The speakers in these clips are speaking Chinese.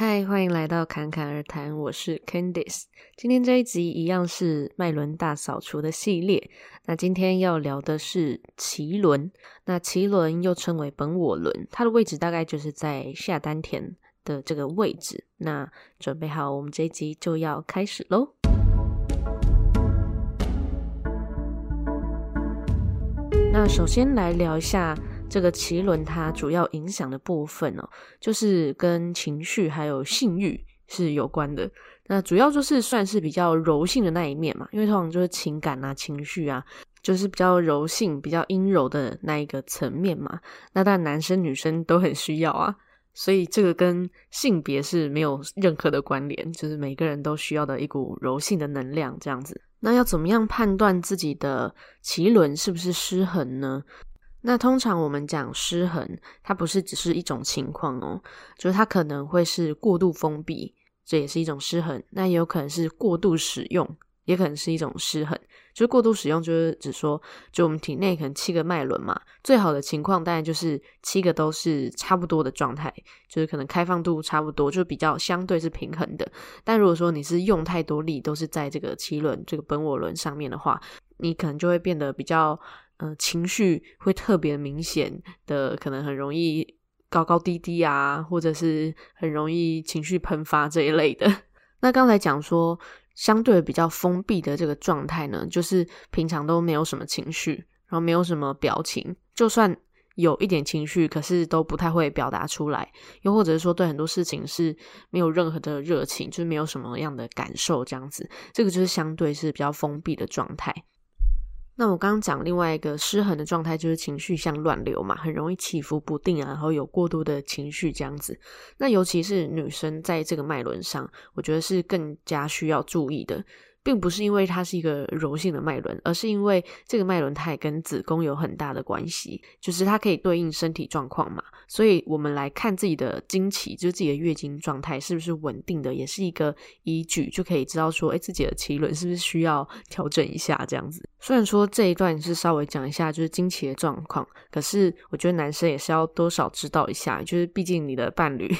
嗨，欢迎来到侃侃而谈，我是 Candice。今天这一集一样是脉轮大扫除的系列。那今天要聊的是脐轮。那脐轮又称为本我轮，它的位置大概就是在下丹田的这个位置。那准备好，我们这一集就要开始喽。那首先来聊一下。这个奇轮它主要影响的部分哦，就是跟情绪还有性欲是有关的。那主要就是算是比较柔性的那一面嘛，因为通常就是情感啊、情绪啊，就是比较柔性、比较阴柔的那一个层面嘛。那当然男生女生都很需要啊，所以这个跟性别是没有任何的关联，就是每个人都需要的一股柔性的能量这样子。那要怎么样判断自己的奇轮是不是失衡呢？那通常我们讲失衡，它不是只是一种情况哦，就是它可能会是过度封闭，这也是一种失衡。那也有可能是过度使用，也可能是一种失衡。就是过度使用，就是指说，就我们体内可能七个脉轮嘛，最好的情况当然就是七个都是差不多的状态，就是可能开放度差不多，就比较相对是平衡的。但如果说你是用太多力，都是在这个脐轮这个本我轮上面的话，你可能就会变得比较。呃，情绪会特别明显的，可能很容易高高低低啊，或者是很容易情绪喷发这一类的。那刚才讲说，相对比较封闭的这个状态呢，就是平常都没有什么情绪，然后没有什么表情，就算有一点情绪，可是都不太会表达出来，又或者是说对很多事情是没有任何的热情，就是没有什么样的感受这样子，这个就是相对是比较封闭的状态。那我刚刚讲另外一个失衡的状态，就是情绪像乱流嘛，很容易起伏不定啊，然后有过多的情绪这样子。那尤其是女生在这个脉轮上，我觉得是更加需要注意的。并不是因为它是一个柔性的脉轮，而是因为这个脉轮它也跟子宫有很大的关系，就是它可以对应身体状况嘛。所以我们来看自己的经期，就是自己的月经状态是不是稳定的，也是一个依据，就可以知道说，哎，自己的脐轮是不是需要调整一下这样子。虽然说这一段是稍微讲一下就是经期的状况，可是我觉得男生也是要多少知道一下，就是毕竟你的伴侣。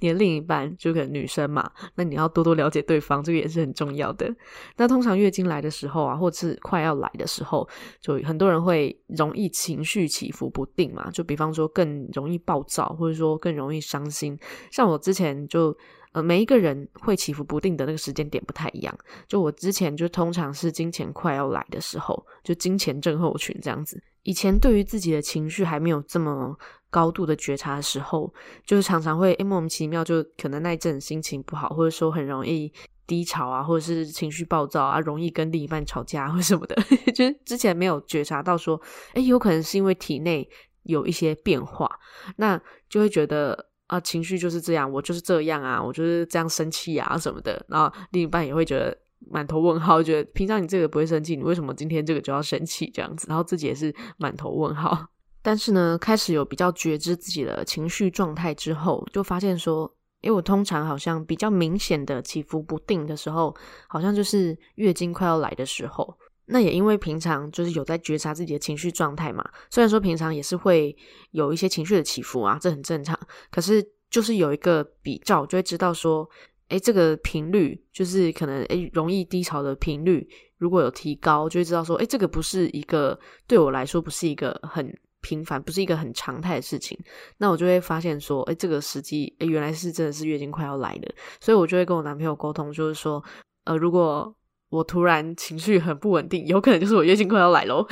你的另一半就可能女生嘛，那你要多多了解对方，这个也是很重要的。那通常月经来的时候啊，或者是快要来的时候，就很多人会容易情绪起伏不定嘛，就比方说更容易暴躁，或者说更容易伤心。像我之前就。呃，每一个人会起伏不定的那个时间点不太一样。就我之前就通常是金钱快要来的时候，就金钱症候群这样子。以前对于自己的情绪还没有这么高度的觉察的时候，就是常常会诶莫名其妙就可能那一阵心情不好，或者说很容易低潮啊，或者是情绪暴躁啊，容易跟另一半吵架或什么的。就是之前没有觉察到说，诶有可能是因为体内有一些变化，那就会觉得。啊，情绪就是这样，我就是这样啊，我就是这样生气啊什么的。然后另一半也会觉得满头问号，觉得平常你这个不会生气，你为什么今天这个就要生气这样子？然后自己也是满头问号。但是呢，开始有比较觉知自己的情绪状态之后，就发现说，因为我通常好像比较明显的起伏不定的时候，好像就是月经快要来的时候。那也因为平常就是有在觉察自己的情绪状态嘛，虽然说平常也是会有一些情绪的起伏啊，这很正常。可是就是有一个比较，就会知道说，诶，这个频率就是可能诶容易低潮的频率，如果有提高，就会知道说，诶，这个不是一个对我来说不是一个很频繁，不是一个很常态的事情。那我就会发现说，诶，这个时机，诶，原来是真的是月经快要来了，所以我就会跟我男朋友沟通，就是说，呃，如果我突然情绪很不稳定，有可能就是我月经快要来喽，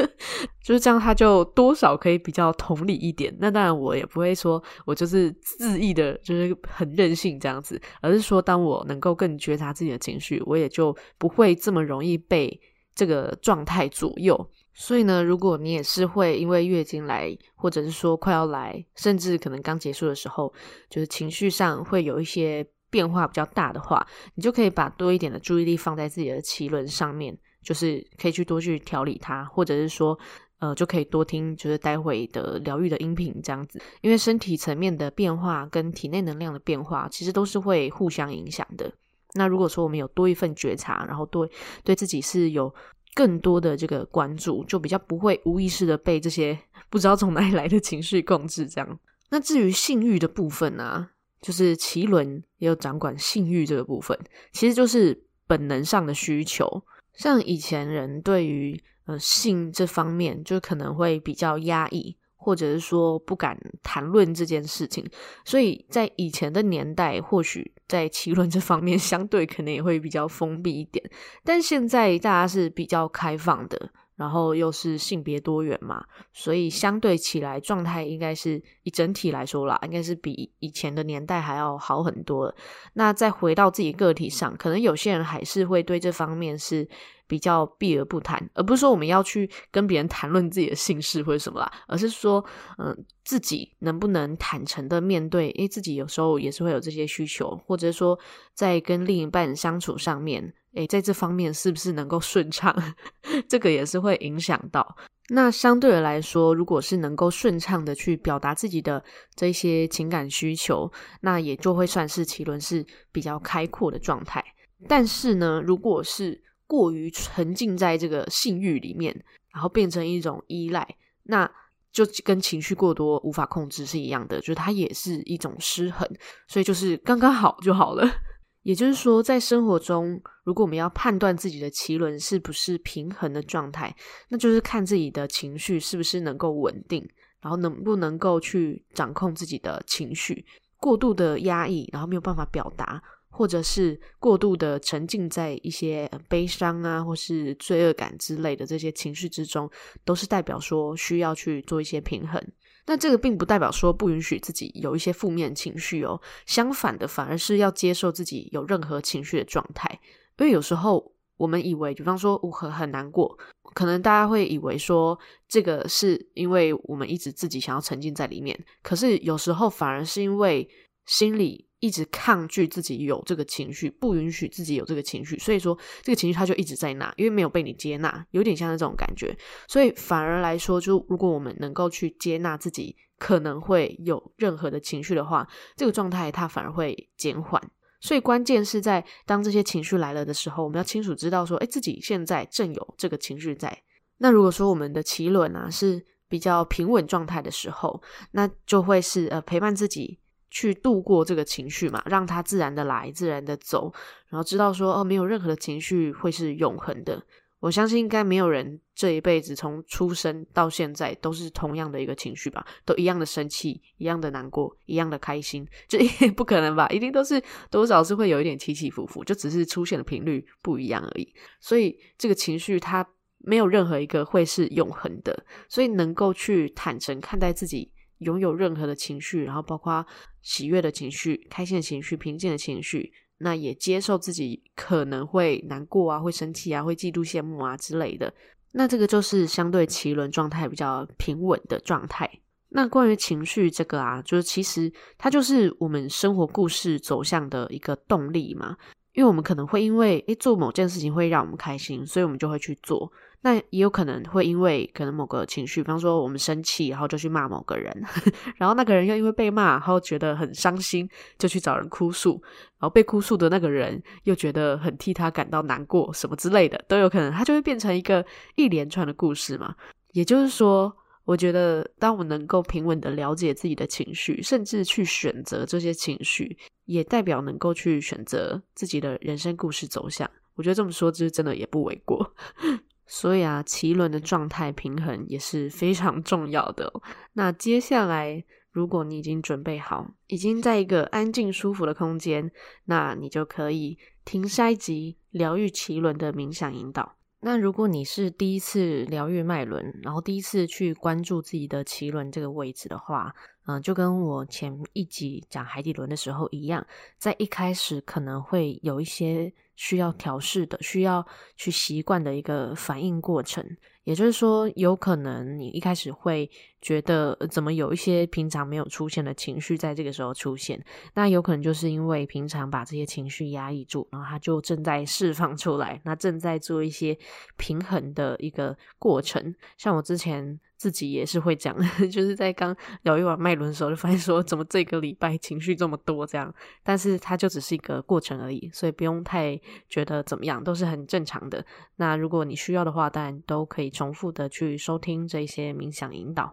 就是这样，他就多少可以比较同理一点。那当然，我也不会说我就是恣意的，就是很任性这样子，而是说，当我能够更觉察自己的情绪，我也就不会这么容易被这个状态左右。所以呢，如果你也是会因为月经来，或者是说快要来，甚至可能刚结束的时候，就是情绪上会有一些。变化比较大的话，你就可以把多一点的注意力放在自己的脐轮上面，就是可以去多去调理它，或者是说，呃，就可以多听，就是待会的疗愈的音频这样子。因为身体层面的变化跟体内能量的变化，其实都是会互相影响的。那如果说我们有多一份觉察，然后对对自己是有更多的这个关注，就比较不会无意识的被这些 不知道从哪里来的情绪控制这样。那至于性欲的部分呢、啊？就是脐轮也有掌管性欲这个部分，其实就是本能上的需求。像以前人对于呃性这方面，就可能会比较压抑。或者是说不敢谈论这件事情，所以在以前的年代，或许在奇轮这方面 相对可能也会比较封闭一点。但现在大家是比较开放的，然后又是性别多元嘛，所以相对起来状态应该是以整体来说啦，应该是比以前的年代还要好很多。那再回到自己个体上，可能有些人还是会对这方面是。比较避而不谈，而不是说我们要去跟别人谈论自己的性事或者什么啦，而是说，嗯、自己能不能坦诚的面对，诶，自己有时候也是会有这些需求，或者说在跟另一半相处上面，诶，在这方面是不是能够顺畅，这个也是会影响到。那相对的来说，如果是能够顺畅的去表达自己的这些情感需求，那也就会算是奇轮是比较开阔的状态。但是呢，如果是过于沉浸在这个性欲里面，然后变成一种依赖，那就跟情绪过多无法控制是一样的，就是它也是一种失衡，所以就是刚刚好就好了。也就是说，在生活中，如果我们要判断自己的脐轮是不是平衡的状态，那就是看自己的情绪是不是能够稳定，然后能不能够去掌控自己的情绪，过度的压抑，然后没有办法表达。或者是过度的沉浸在一些悲伤啊，或是罪恶感之类的这些情绪之中，都是代表说需要去做一些平衡。那这个并不代表说不允许自己有一些负面情绪哦，相反的，反而是要接受自己有任何情绪的状态。因为有时候我们以为，比方说我很很难过，可能大家会以为说这个是因为我们一直自己想要沉浸在里面，可是有时候反而是因为心里。一直抗拒自己有这个情绪，不允许自己有这个情绪，所以说这个情绪它就一直在那，因为没有被你接纳，有点像这种感觉。所以反而来说，就如果我们能够去接纳自己可能会有任何的情绪的话，这个状态它反而会减缓。所以关键是在当这些情绪来了的时候，我们要清楚知道说，哎，自己现在正有这个情绪在。那如果说我们的脐轮啊是比较平稳状态的时候，那就会是呃陪伴自己。去度过这个情绪嘛，让它自然的来，自然的走，然后知道说哦，没有任何的情绪会是永恒的。我相信应该没有人这一辈子从出生到现在都是同样的一个情绪吧，都一样的生气，一样的难过，一样的开心，这不可能吧？一定都是多少是会有一点起起伏伏，就只是出现的频率不一样而已。所以这个情绪它没有任何一个会是永恒的，所以能够去坦诚看待自己。拥有任何的情绪，然后包括喜悦的情绪、开心的情绪、平静的情绪，那也接受自己可能会难过啊、会生气啊、会嫉妒、羡慕啊之类的。那这个就是相对奇轮状态比较平稳的状态。那关于情绪这个啊，就是其实它就是我们生活故事走向的一个动力嘛。因为我们可能会因为诶做某件事情会让我们开心，所以我们就会去做。那也有可能会因为可能某个情绪，比方说我们生气，然后就去骂某个人，然后那个人又因为被骂，然后觉得很伤心，就去找人哭诉，然后被哭诉的那个人又觉得很替他感到难过，什么之类的都有可能，他就会变成一个一连串的故事嘛。也就是说，我觉得当我能够平稳的了解自己的情绪，甚至去选择这些情绪，也代表能够去选择自己的人生故事走向。我觉得这么说，就真的也不为过。所以啊，脐轮的状态平衡也是非常重要的。那接下来，如果你已经准备好，已经在一个安静舒服的空间，那你就可以听筛集疗愈脐轮的冥想引导。那如果你是第一次疗愈脉轮，然后第一次去关注自己的脐轮这个位置的话，嗯，就跟我前一集讲海底轮的时候一样，在一开始可能会有一些。需要调试的，需要去习惯的一个反应过程。也就是说，有可能你一开始会觉得怎么有一些平常没有出现的情绪在这个时候出现，那有可能就是因为平常把这些情绪压抑住，然后它就正在释放出来，那正在做一些平衡的一个过程。像我之前。自己也是会讲，就是在刚疗愈完脉轮的时候，就发现说，怎么这个礼拜情绪这么多这样，但是它就只是一个过程而已，所以不用太觉得怎么样，都是很正常的。那如果你需要的话，当然都可以重复的去收听这些冥想引导。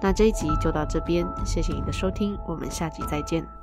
那这一集就到这边，谢谢你的收听，我们下集再见。